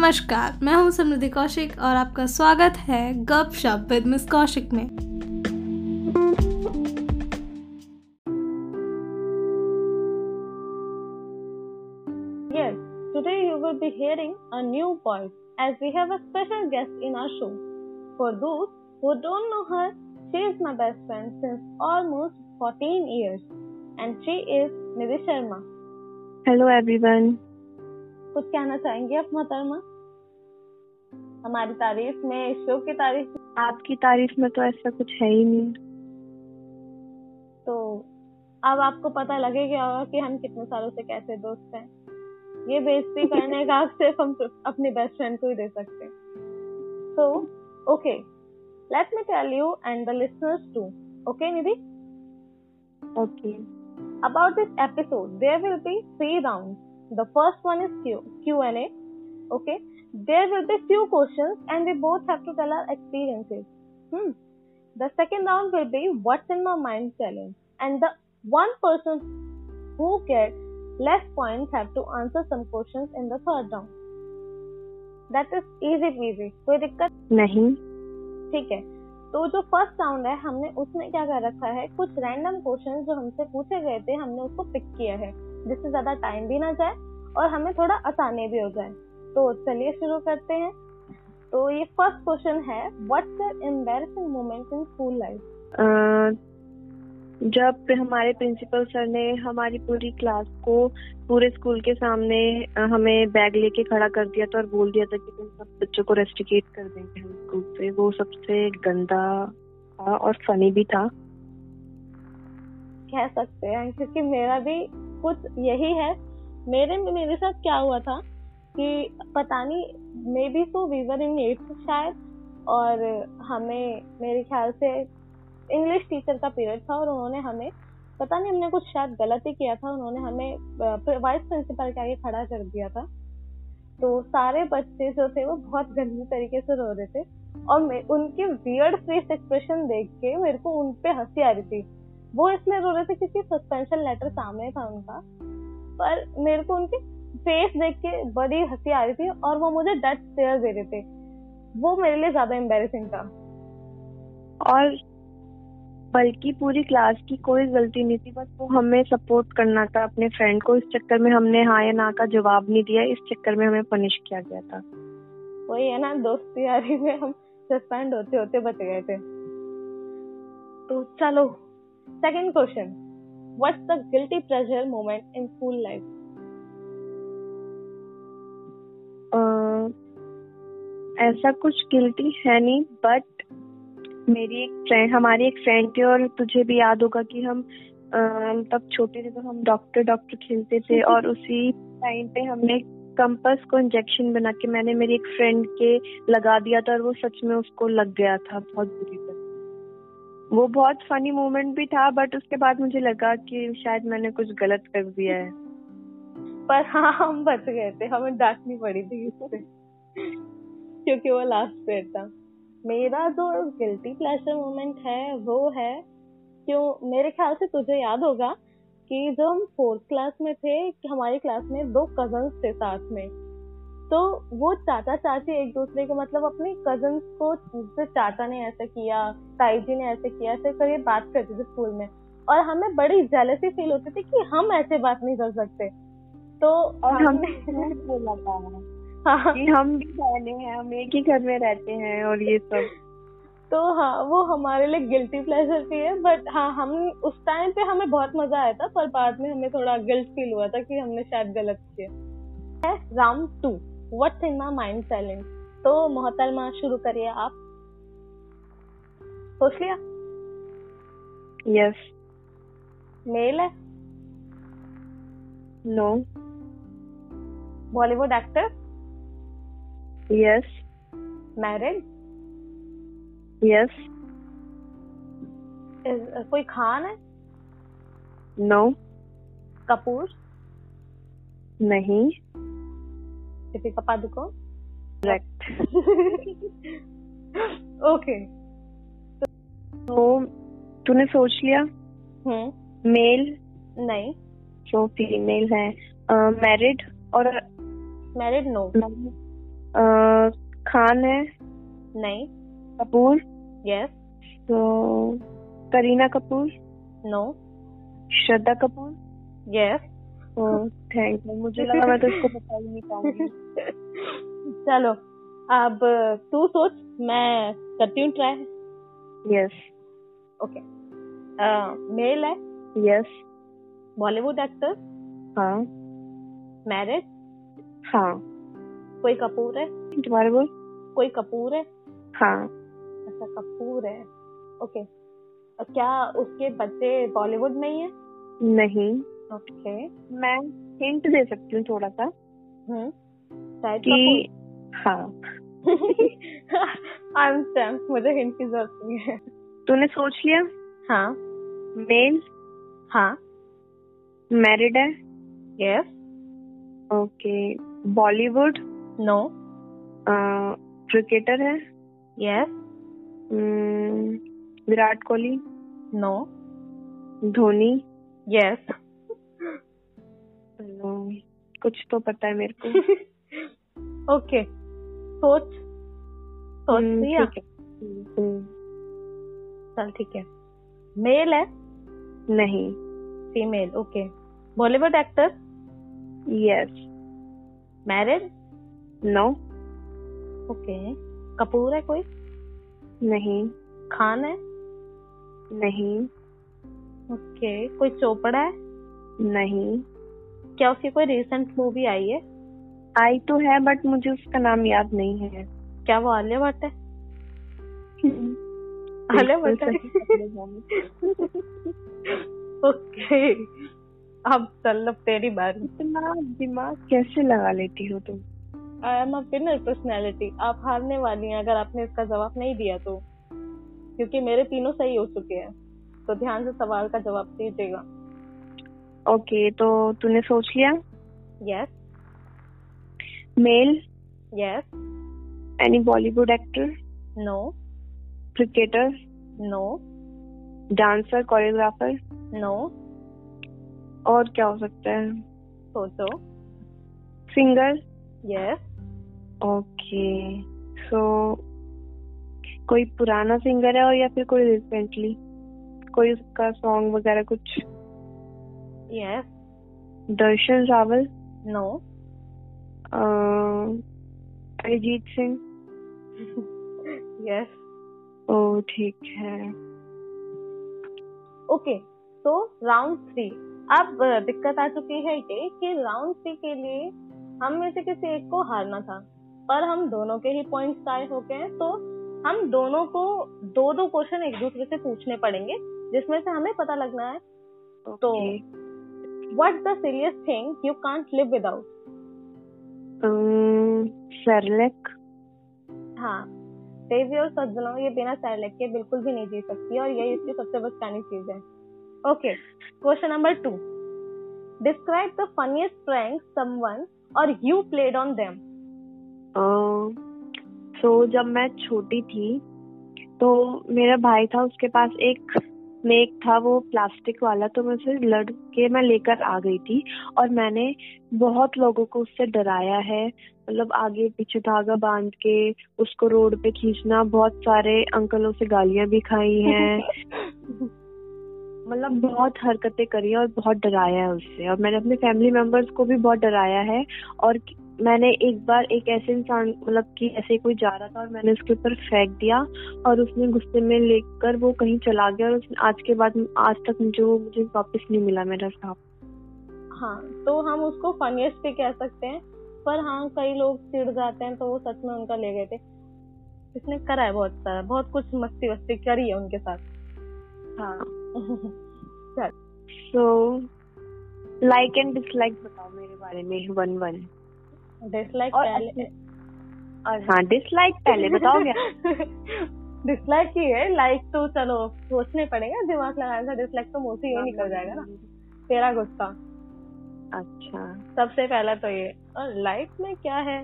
नमस्कार मैं हूँ समृद्धि कौशिक और आपका स्वागत है गप शप विद मिस कौशिक में। Special guest in our show for those know her she is my best friend since almost 14 years she is Nidhi Sharma hello everyone कुछ कहना चाहेंगे आप मोहतरमा? हमारी तारीफ़ में शो की तारीफ़ में? आपकी तारीफ़ में तो ऐसा कुछ है ही नहीं। तो अब आपको पता लगेगा होगा कि हम कितने सालों से कैसे दोस्त हैं। ये बेइज्जती करने का सिर्फ़ हम अपने बेस्ट फ्रेंड को ही दे सकते हैं। So okay let me tell you and the listeners too okay Nidhi? Okay about this episode there will be three rounds. The first one is q q&a okay? There will be few questions and we both have to tell our experiences hmm. the second round will be what's in my mind challenge and the one person who gets less points have to answer some questions in the third round that is easy peasy कोई दिक्कत नहीं ठीक है तो जो first round है हमने उसमें क्या कर रखा है कुछ रैंडम क्वेश्चन जो हमसे पूछे गए थे हमने उसको पिक किया है जिससे ज़्यादा टाइम भी ना जाए और हमें थोड़ा आसानी भी हो जाए तो चलिए शुरू करते हैं। तो ये फ़र्स्ट क्वेश्चन है what's your embarrassing moment in school life जब हमारे प्रिंसिपल सर ने हमारी पूरी क्लास को पूरे स्कूल के सामने हमें बैग लेके खड़ा कर दिया था और बोल दिया था कि तुम सब बच्चों को रेस्टिकेट कर देंगे हम स्कूल से। वो सबसे गंदा था और फनी भी था। कह सकते हैं क्योंकि मेरा भी कुछ यही है। मेरे में मेरे साथ क्या हुआ था? कि पता नहीं maybe so we were in eighth शायद, और हमें, मेरे ख्याल से इंग्लिश टीचर का पीरियड था और उन्होंने हमें, पता नहीं हमने कुछ शायद गलत ही किया था, उन्होंने हमें वाइस प्रिंसिपल के आगे खड़ा कर दिया था। तो सारे बच्चे जो थे वो बहुत गंदी तरीके से रो रहे थे और मैं, उनके वियर्ड फेस एक्सप्रेशन देख के मेरे को उन पे हँसी आ रही थी। वो इसलिए रो रहे थे क्योंकि सस्पेंशन लेटर सामने था उनका, पर मेरे को उनके फेस देख के बड़ी हँसी आ रही थी और वो मुझे डट स्टेयर दे रहे थे। वो मेरे लिए ज़्यादा एम्बेरसिंग था। और बल्कि पूरी क्लास की कोई गलती नहीं थी बस वो हमें सपोर्ट करना था अपने फ्रेंड को। इस चक्कर में हमने हाँ या ना का जवाब नहीं दिया इस चक्कर में हमें पनिश किया गया था। वही है ना दोस्ती यारी में हम सस्पेंड होते होते बच गए थे। तो चलो second question what's the guilty pleasure moment in school life ऐसा कुछ गिल्टी है नहीं बट मेरी एक फ्रेंड हमारी एक फ्रेंड थी और तुझे भी याद होगा कि हम तब छोटे थे तो हम डॉक्टर डॉक्टर खेलते थे और उसी टाइम पे हमने कंपस को इंजेक्शन बना के मैंने मेरी एक फ्रेंड के लगा दिया था और वो सच में उसको लग गया था बहुत बुरी तरह। वो बहुत फनी मोमेंट भी था बट उसके बाद मुझे लगा कि शायद मैंने कुछ गलत कर दिया है। पर हाँ हम बच गए थे हमें डांटनी पड़ी थी उससे क्योंकि वो लास्ट पे था। मेरा जो गिल्टी प्लेजर मोमेंट है वो है क्यों मेरे ख्याल से तुझे याद होगा कि जब हम फोर्थ क्लास में थे कि हमारी क्लास में दो कजन्स थे साथ में। तो वो चाचा चाची एक दूसरे को मतलब अपने कजन्स को जैसे चाचा ने ऐसे किया ताई जी ने ऐसे किया ऐसे करके बात करते थे स्कूल में। और हमें बड़ी जेलसी फील होती थी कि हम ऐसे बात नहीं कर सकते। तो और हमने हमने बोला था हाँ। कि हम भी बहने हैं हम एक ही घर में रहते हैं और ये सब। तो हाँ वो हमारे लिए गिल्टी प्लेजर भी है बट हाँ हम उस टाइम पे हमें बहुत मज़ा आया था पर बाद में हमें थोड़ा गिल्ट फील हुआ था कि हमने शायद गलत किया। Round two what's in my mind challenge तो मोहतरमा शुरू करिए आप। सोच लिया? यस मेल है? No Bollywood actor yes married yes कोई खान है? नो कपूर? नहीं. दीपिका पादुकोण करेक्ट ओके तो तूने सोच लिया? हम्म। मेल नहीं. जो फीमेल है मैरिड और मैरिड नो खान है। नहीं। कपूर। यस तो Kareena Kapoor. No Shraddha Kapoor. Yes thank you मुझे लगा मैं तो इसको बता ही नहीं पाऊँगी। चलो अब तू सोच मैं करती हूँ ट्राई। यस ओके मेल है। यस बॉलीवुड एक्टर हाँ। मैरिड हाँ। कोई कपूर है? दोबारा बोल। कोई कपूर है? हाँ। अच्छा कपूर है। ओके क्या उसके बच्चे बॉलीवुड में ही है? नहीं। ओके मैं हिंट दे सकती हूँ थोड़ा सा हम्म। शाहिद कि हाँ। आई एम स्टैम्प मुझे हिंट की ज़रूरत नहीं है। तूने सोच लिया? हाँ। मेल? हाँ। मैरिड है? Yes okay Bollywood no cricketer है? Yes hmm, Virat Kohli? No Dhoni? Yes कुछ तो पता है मेरे को। ओके सोच। सोच लिया। है। हम्म, चल ठीक है। मेल है? नहीं। Female okay Bollywood actor yes married no okay Kapoor है कोई? नहीं. खान है? नहीं. ओके कोई चोपड़ा है? नहीं. क्या उसकी कोई रिसेंट मूवी आई है? आई तो है बट मुझे उसका नाम याद नहीं है. क्या वो आलिया भट्ट है? आलिया भट्ट है? ओके अब चल अब तेरी बारी. इतना दिमाग कैसे लगा लेती हो तुम? I am a winner personality आप हारने वाली हैं अगर आपने इसका जवाब नहीं दिया तो। क्योंकि मेरे तीनों सही हो चुके हैं। तो ध्यान से सवाल का जवाब दीजिएगा। ओके okay, तो तूने सोच लिया? Yes male yes any Bollywood actor no cricketer no dancer choreographer no और क्या हो सकता है? सोचो। सिंगर यस ओके सो कोई पुराना सिंगर है और या फिर कोई रिसेंटली कोई उसका सॉन्ग वगैरह कुछ? Yes Darshan Raval? No Arijit Singh? Yes ओ ठीक है। ओके तो राउंड थ्री अब दिक्कत आ चुकी है ये कि राउंड थ्री के लिए हम में से किसी एक को हारना था। पर हम दोनों के ही पॉइंट्स टाई हो गए हैं तो हम दोनों को दो दो क्वेश्चन एक दूसरे से पूछने पड़ेंगे जिसमें से हमें पता लगना है। तो what the serious thing you can't live without Cerelac हाँ देवी और सज्जनों ये बिना सैरलेक के बिल्कुल भी नहीं जी सकती और यही इसकी सबसे बचकानी चीज़ है। Okay question number two describe the funniest prank someone और you played on them so जब मैं छोटी थी तो मेरा भाई था उसके पास एक स्नेक था वो प्लास्टिक वाला तो मैं उसे लड़ के मैं लेकर आ गई थी और मैंने बहुत लोगों को उससे डराया है। मतलब आगे पीछे धागा बाँध के उसको रोड पे खींचना बहुत सारे अंकलों से गालियाँ भी खाई हैं। मतलब बहुत हरकतें करी है और बहुत डराया है उससे। और मैंने अपने फैमिली मेंबर्स को भी बहुत डराया है और मैंने एक बार एक ऐसे इंसान मतलब कि ऐसे कोई जा रहा था और मैंने उसके ऊपर फेंक दिया और उसने गुस्से में लेकर वो कहीं चला गया और उसने आज के बाद आज तक मुझे वो मुझे वापस नहीं मिला मेरा साहब हाँ तो हम उसको फनीस्ट भी कह सकते हैं पर हाँ कई लोग चिढ़ जाते हैं तो वो सच में उनका ले गए थे। इसने करा है बहुत सारा बहुत कुछ मस्ती वस्ती करी है उनके साथ। हाँ। चल। सो लाइक एंड डिसलाइक बताओ मेरे बारे में वन वन डिसलाइक पहले और हाँ डिसलाइक पहले बताओगे डिसलाइक ही है लाइक तो चलो सोचने पड़ेगा दिमाग लगाने से डिसलाइक तो मुँह से ही निकल जाएगा ना। तेरा गुस्सा। अच्छा। सबसे पहला तो ये और लाइफ में क्या है?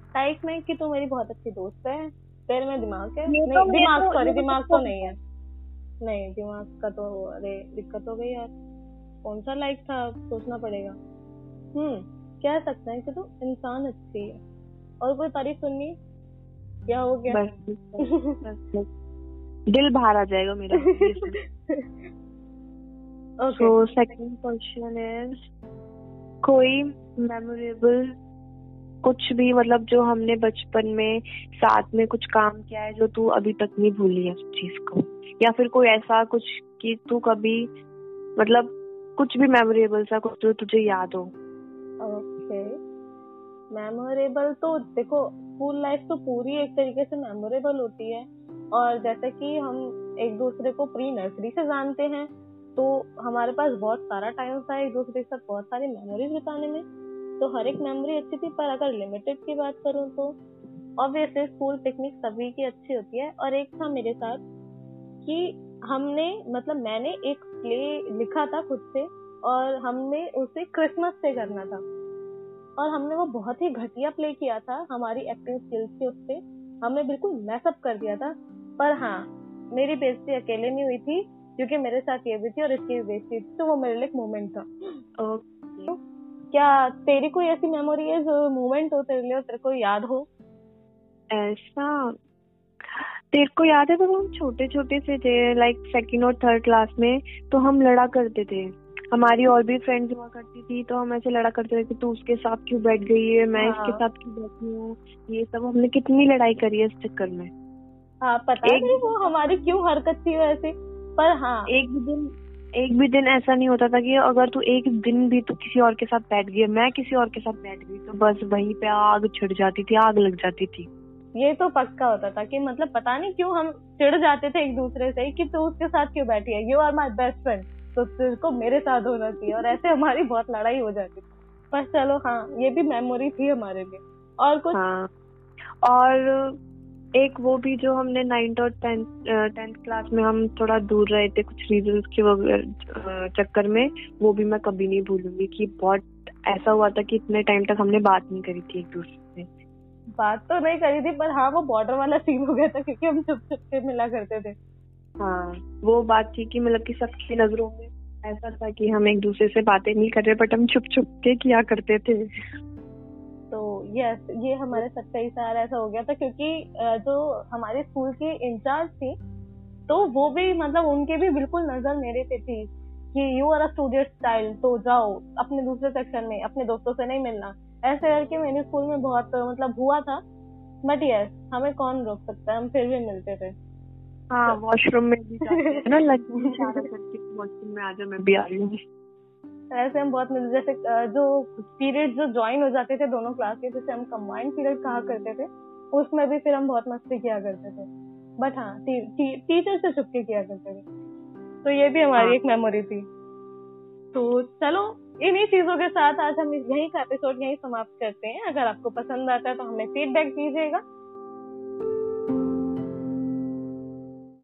लाइफ में कि तू मेरी बहुत अच्छी दोस्त है तेरे में दिमाग है? ये नहीं तो- दिमाग तो- सॉरी तो दिमाग तो नहीं है। नहीं दिमाग का तो अरे दिक्कत हो गई यार। कौन सा लाइक था? सोचना पड़ेगा। हम्म। कह सकते हैं कि तू तो इंसान अच्छी है। और कोई तारीफ़ सुननी? क्या हो गया? बस बस। बस दिल बाहर आ जाएगा मेरा सो सेकंड क्वेश्चन इज़ कोई मेमोरेबल कुछ भी मतलब जो हमने बचपन में साथ में कुछ काम किया है जो तू अभी तक नहीं भूली है उस चीज़ को? या फिर कोई ऐसा कुछ कि तू कभी मतलब कुछ भी मेमोरेबल सा कुछ जो तुझे याद हो? ओके मेमोरेबल तो देखो स्कूल लाइफ तो पूरी एक तरीके से मेमोरेबल होती है। और जैसे कि हम एक दूसरे को प्री नर्सरी से जानते हैं तो हमारे पास बहुत सारा टाइम था एक दूसरे के साथ बहुत सारी मेमोरीज बिताने में। तो हर एक मेमोरी अच्छी थी, पर अगर लिमिटेड की बात करूँ तो। ऑब्वियसली स्कूल पिकनिक सभी की अच्छी होती है। और एक था मेरे साथ कि हमने मतलब मैंने एक प्ले लिखा था खुद से, और हमने उसे क्रिसमस से करना था। और हमने वो बहुत ही घटिया प्ले किया था हमारी एक्टिंग स्किल्स के उससे हमने बिल्कुल मैसअप कर दिया था। पर हाँ मेरी बेइज्जती अकेले नहीं हुई थी क्योंकि मेरे साथ ये भी थी और इसकी भी बेइज्जती थी तो वो मेरे लिए एक मोमेंट था। Okay. क्या तेरी कोई ऐसी मेमोरी है जो मोमेंट हो तेरे लिए तेरे को याद हो? ऐसा तेरे को याद है जब हम छोटे छोटे से थे लाइक सेकेंड और थर्ड क्लास में तो हम लड़ा करते थे। हमारी और भी फ्रेंड्स हुआ करती थी तो हम ऐसे लड़ा करते थे कि तू उसके साथ क्यों बैठ गई है मैं हाँ। इसके साथ क्यों बैठी हूँ? ये सब हमने कितनी लड़ाई करी है इस चक्कर में। हाँ पता एक- नहीं वो हमारी क्यों हरकत थी वैसे पर हाँ। एक भी दिन एक भी दिन ऐसा नहीं होता था कि अगर तू एक दिन भी तू किसी और के साथ बैठ गई मैं किसी और के साथ बैठ गई तो बस वहीं पे आग छिड़ जाती थी आग लग जाती थी। ये तो पक्का होता था कि मतलब पता नहीं क्यों हम चिढ़ जाते थे एक दूसरे से कि तू उसके साथ क्यों बैठी है? You are my best friend तो को मेरे साथ होना चाहिए और ऐसे हमारी बहुत लड़ाई हो जाती। थी पर चलो हाँ ये भी मेमोरी थी हमारे लिए। और कुछ? हाँ। और एक वो भी जो हमने नाइन्थ और टेंथ क्लास में हम थोड़ा दूर रहे थे कुछ रीजन के चक्कर में वो भी मैं कभी नहीं भूलूँगी कि बहुत ऐसा हुआ था कि इतने टाइम तक हमने बात नहीं करी थी एक दूसरे से। बात तो नहीं करी थी पर हाँ वो बॉर्डर वाला सीन हो गया था क्योंकि हम चुप चुप के मिला करते थे। हाँ वो बात थी कि मतलब कि सबकी नज़रों में ऐसा था कि हम एक दूसरे से बातें नहीं कर रहे बट हम छुप छुप के किया करते थे। तो यस ये हमारे साथ साल ऐसा हो गया था क्योंकि जो हमारे स्कूल की इंचार्ज थी तो वो भी मतलब उनके भी बिल्कुल नज़र मेरे पे थी कि you are a student style तो जाओ, अपने दूसरे सेक्शन में, अपने दोस्तों से नहीं मिलना। ऐसे करके मेरे स्कूल में बहुत मतलब हुआ था बट यस हमें कौन रोक सकता है? हम फिर भी मिलते थे। हाँ वॉशरूम में भी जाते ना करके वॉशरूम में आ जा मैं भी आ रही हूँ। ऐसे हम बहुत मिलते जैसे जो पीरियड जो ज्वाइन हो जाते थे दोनों क्लास के जैसे हम कंबाइंड पीरियड कहा करते थे उसमें भी फिर हम बहुत मस्ती किया करते थे। बट हाँ टीचर से छुपके किया करते थे। तो ये भी हमारी हाँ। एक मेमोरी थी। तो चलो इन्हीं चीज़ों के साथ आज हम यहीं का एपिसोड यहीं समाप्त करते हैं। अगर आपको पसंद आता है तो हमें फीडबैक दीजिएगा।